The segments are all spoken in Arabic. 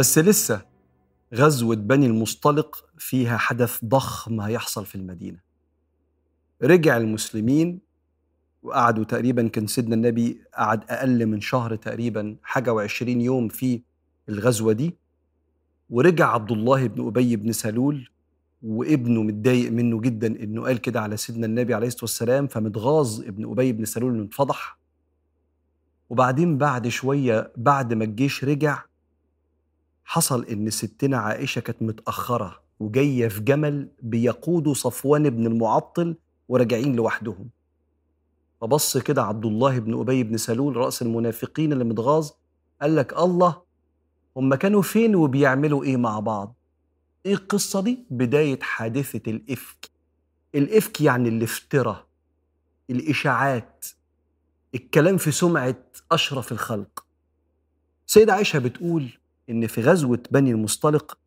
بس لسه غزوة بني المصطلق فيها حدث ضخم هيحصل في المدينة. رجع المسلمين وقعدوا تقريبا كان سيدنا النبي قعد أقل من شهر تقريبا حاجة وعشرين يوم في الغزوة دي. ورجع عبد الله بن أبي بن سلول وابنه متضايق منه جدا إنه قال كده على سيدنا النبي عليه الصلاة والسلام فمتغاظ ابن أبي بن سلول إنه اتفضح وبعدين بعد شوية بعد ما الجيش رجع حصل إن ستنا عائشة كانت متأخرة وجاية في جمل بيقودوا صفوان بن المعطل وراجعين لوحدهم. فبص كده عبد الله بن أبي بن سلول رأس المنافقين اللي متغاظ قال لك الله هم كانوا فين وبيعملوا إيه مع بعض؟ إيه القصة دي؟ بداية حادثة الإفك. الإفك يعني الافتراء الإشاعات الكلام في سمعة أشرف الخلق. سيدة عائشة بتقول إن في غزوة بني المصطلق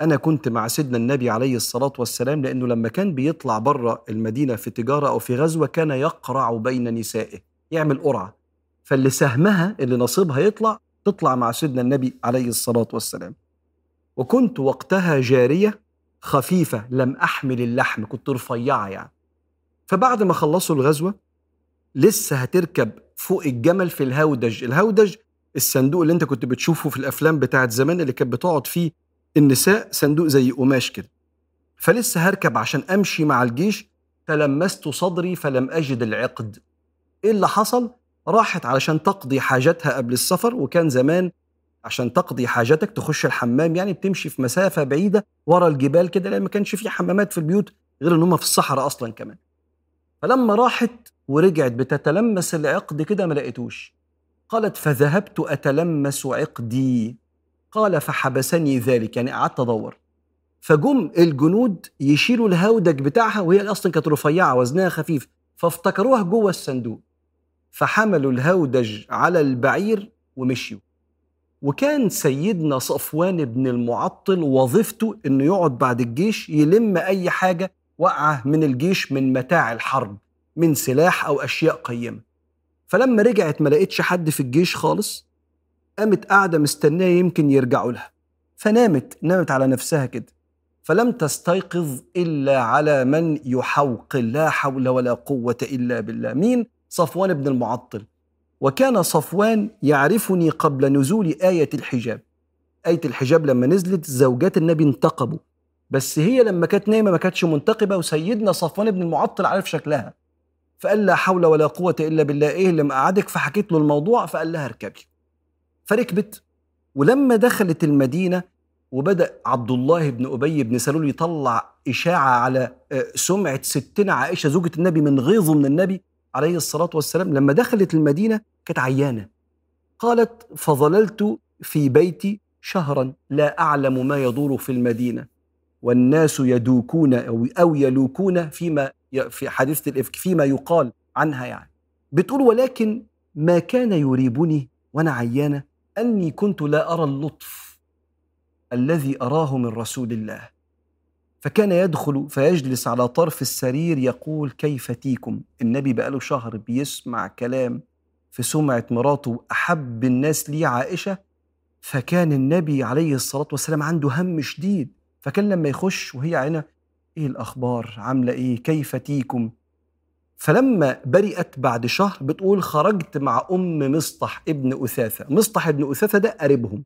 أنا كنت مع سيدنا النبي عليه الصلاة والسلام لأنه لما كان بيطلع بره المدينة في تجارة أو في غزوة كان يقرع بين نسائه يعمل قرعة. فاللي سهمها اللي نصيبها يطلع تطلع مع سيدنا النبي عليه الصلاة والسلام. وكنت وقتها جارية خفيفة لم أحمل اللحم كنت رفيعة يعني. فبعد ما خلصوا الغزوة لسه هتركب فوق الجمل في الهودج الهودج الصندوق اللي انت كنت بتشوفه في الأفلام بتاعت زمان اللي كانت بتقعد فيه النساء صندوق زي قماش كده. فلسه هركب عشان أمشي مع الجيش تلمست صدري فلم أجد العقد. إيه اللي حصل؟ راحت علشان تقضي حاجتها قبل السفر وكان زمان عشان تقضي حاجتك تخش الحمام يعني بتمشي في مسافة بعيدة ورا الجبال كده لأن ما كانش في حمامات في البيوت غير إن هم في الصحراء أصلا كمان. فلما راحت ورجعت بتتلمس العقد كده ما لقيتوش. قالت فذهبت أتلمس عقدي. قال فحبسني ذلك. يعني قعدت أدور. فجم الجنود يشيلوا الهودج بتاعها وهي أصلا كانت رفيعة وزنها خفيف فافتكروها جوه الصندوق. فحملوا الهودج على البعير ومشيوا. وكان سيدنا صفوان بن المعطل وظيفته إنه يقعد بعد الجيش يلم أي حاجة وقعه من الجيش من متاع الحرب من سلاح أو أشياء قيمة. فلما رجعت ما لقيتش حد في الجيش خالص قامت قاعدة مستنية يمكن يرجعوا لها. فنامت نامت على نفسها كده. فلم تستيقظ إلا على من يحوقل لا حول ولا قوة إلا بالله. مين؟ صفوان بن المعطل. وكان صفوان يعرفني قبل نزول آية الحجاب. آية الحجاب لما نزلت زوجات النبي انتقبوا بس هي لما كانت نايمة ما كانتش منتقبة وسيدنا صفوان بن المعطل عارف شكلها. فقال لا حول ولا قوة إلا بالله إيه اللي مقعدك فحكيت له الموضوع فقال لها اركبي. فركبت ولما دخلت المدينة وبدأ عبد الله بن أبي بن سلول يطلع إشاعة على سمعة ستنا عائشة زوجة النبي من غيظه من النبي عليه الصلاة والسلام لما دخلت المدينة كانت عيانة. قالت فظللت في بيتي شهرا لا أعلم ما يدور في المدينة والناس يدوكون أو, يلوكون فيما في حديثة الإفك فيما يقال عنها يعني. بتقول ولكن ما كان يريبني وأنا عيانة أني كنت لا أرى اللطف الذي أراه من رسول الله. فكان يدخل فيجلس على طرف السرير يقول كيف تيكم النبي بقاله شهر بيسمع كلام في سمعة مراته أحب الناس لي عائشة فكان النبي عليه الصلاة والسلام عنده هم شديد فكان لما يخش وهي عينة إيه الأخبار؟ عاملة إيه؟ كيف تيكم فلما برئت بعد شهر بتقول خرجت مع أم مصطح ابن أثاثة. مصطح ابن أثاثة ده قريبهم.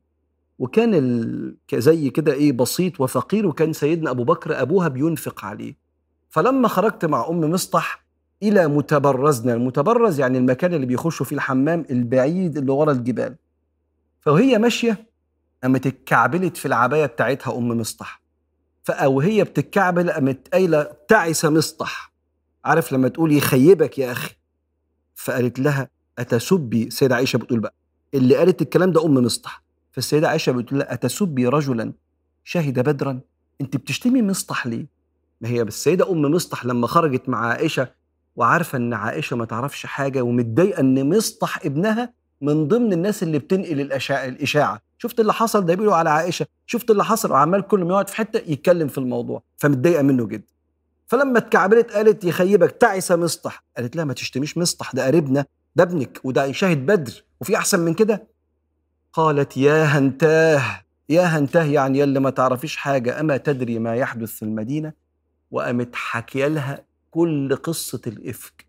وكان ال... زي كده إيه بسيط وفقير وكان سيدنا أبو بكر أبوها بينفق عليه. فلما خرجت مع أم مصطح إلى متبرزنا المتبرز يعني المكان اللي بيخشوا فيه الحمام البعيد اللي ورا الجبال. فوهي ماشية قامت اتكعبلت في العباية بتاعتها أم مصطح. فأو هي بتتكعبل قامت قايلة تعس مصطح. عارف لما تقول يخيبك يا أخي. فقالت لها أتسبي سيدة عائشة؟ بتقول بقى. اللي قالت الكلام ده أم مصطح. فالسيدة عائشة بتقول لها أتسبي رجلا شهد بدرا؟ أنت بتشتمي مصطح ليه؟ ما هي السيدة أم مصطح لما خرجت مع عائشة وعارفة إن عائشة ما تعرفش حاجة ومتضايقة إن مصطح ابنها من ضمن الناس اللي بتنقل الإشاعة. شفت اللي حصل؟ ده بيقولوا على عائشة. شفت اللي حصل؟ وعمال كل ما يقعد في حتة يتكلم في الموضوع فمتضايقة منه جدا. فلما اتكعبلت قالت يخيبك تعس مصطح. قالت لها ما تشتميش مصطح ده قريبنا ده ابنك وده شاهد بدر وفي أحسن من كده؟ قالت يا هنتاه يا هنتاه يعني يلي ما تعرفيش حاجة أما تدري ما يحدث في المدينة؟ وقامت حكي لها كل قصة الإفك.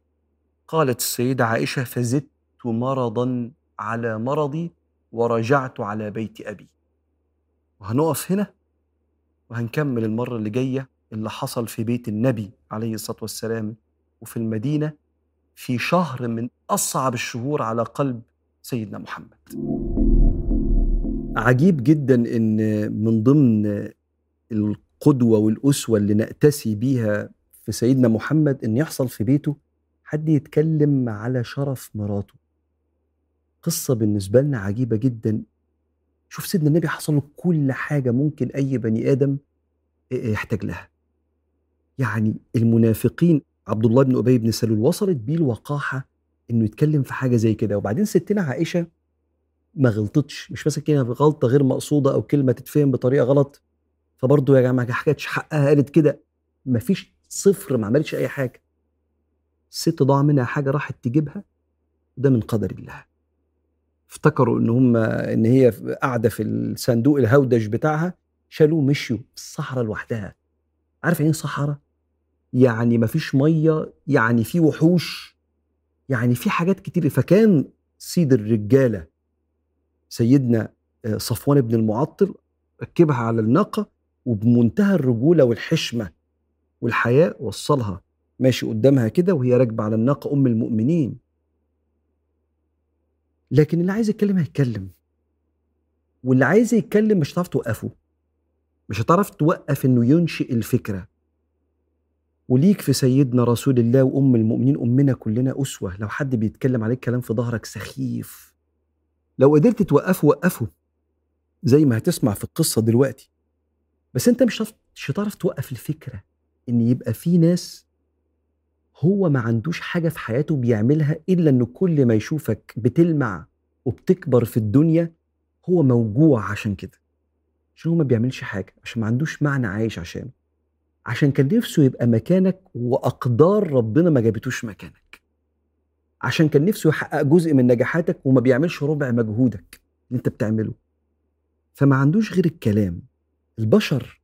قالت السيدة عائشة فزدت مرضا على مرضي ورجعت على بيت أبي. وهنقف هنا؟ وهنكمل المرة اللي جاية اللي حصل في بيت النبي عليه الصلاة والسلام. وفي المدينة في شهر من أصعب الشهور على قلب سيدنا محمد. عجيب جدا إن من ضمن القدوة والأسوة اللي نأتسي بيها في سيدنا محمد إن يحصل في بيته حد يتكلم على شرف مراته. قصة بالنسبة لنا عجيبة جدا شوف سيدنا النبي حصل له كل حاجة ممكن أي بني آدم يحتاج لها. يعني المنافقين عبد الله بن أبي بن سلول وصلت بيه الوقاحة إنه يتكلم في حاجة زي كده وبعدين ستنا عائشة ما غلطتش مش مثلا كده غلطة غير مقصودة أو كلمة تتفهم بطريقة غلط. فبرضه يا جماعة ما حكتش حقها قالت كده. ما فيش صفر ما عملتش أي حاجة. الست ضاع منها حاجة راحت تجيبها ده من قدر الله. افتكروا إن هم إن هي قاعدة في الصندوق الهودج بتاعها شالوه مشيوا في الصحراء لوحدها. عارف يعني إيه صحراء؟ يعني مفيش مية يعني في وحوش يعني في حاجات كتير. فكان سيد الرجالة سيدنا آه، صفوان بن المعطل ركبها على الناقة وبمنتهى الرجولة والحشمة والحياء وصلها. ماشي قدامها كده وهي راكبة على الناقة أم المؤمنين. لكن اللي عايز يتكلم هيتكلم. واللي عايز يتكلم مش هتعرف توقفه. مش هتعرف توقف إنه ينشئ الفكرة. وليك في سيدنا رسول الله وأم المؤمنين أمنا كلنا أسوة. لو حد بيتكلم عليك كلام في ظهرك سخيف. لو قدرت توقفه وقفه زي ما هتسمع في القصة دلوقتي. بس أنت مش مش هتعرف توقف الفكرة إن يبقى في ناس هو ما عندوش حاجة في حياته بيعملها إلا إن كل ما يشوفك بتلمع وبتكبر في الدنيا هو موجوع عشان كده. عشان هو ما بيعملش حاجة عشان ما عندوش معنى عايش عشانه. عشان كان نفسه يبقى مكانك وأقدار ربنا ما جابتوش مكانك. عشان كان نفسه يحقق جزء من نجاحاتك وما بيعملش ربع مجهودك اللي انت بتعمله. فما عندوش غير الكلام. البشر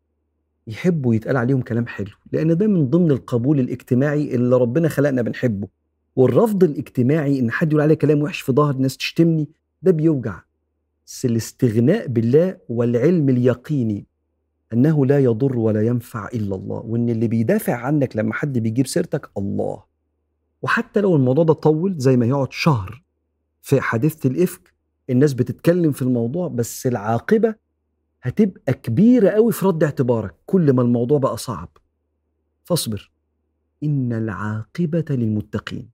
يحبوا يتقال عليهم كلام حلو لأن ده من ضمن القبول الاجتماعي اللي ربنا خلقنا بنحبه. والرفض الاجتماعي إن حد يقول عليه كلام وحش في ظهر الناس تشتمني ده بيوجع. بس الاستغناء بالله والعلم اليقيني أنه لا يضر ولا ينفع إلا الله وإن اللي بيدافع عنك لما حد بيجيب سيرتك الله. وحتى لو الموضوع ده طول زي ما يقعد شهر في حادثة الإفك الناس بتتكلم في الموضوع بس العاقبة هتبقى كبيرة قوي في رد اعتبارك كل ما الموضوع بقى صعب. فاصبر. إن العاقبة للمتقين.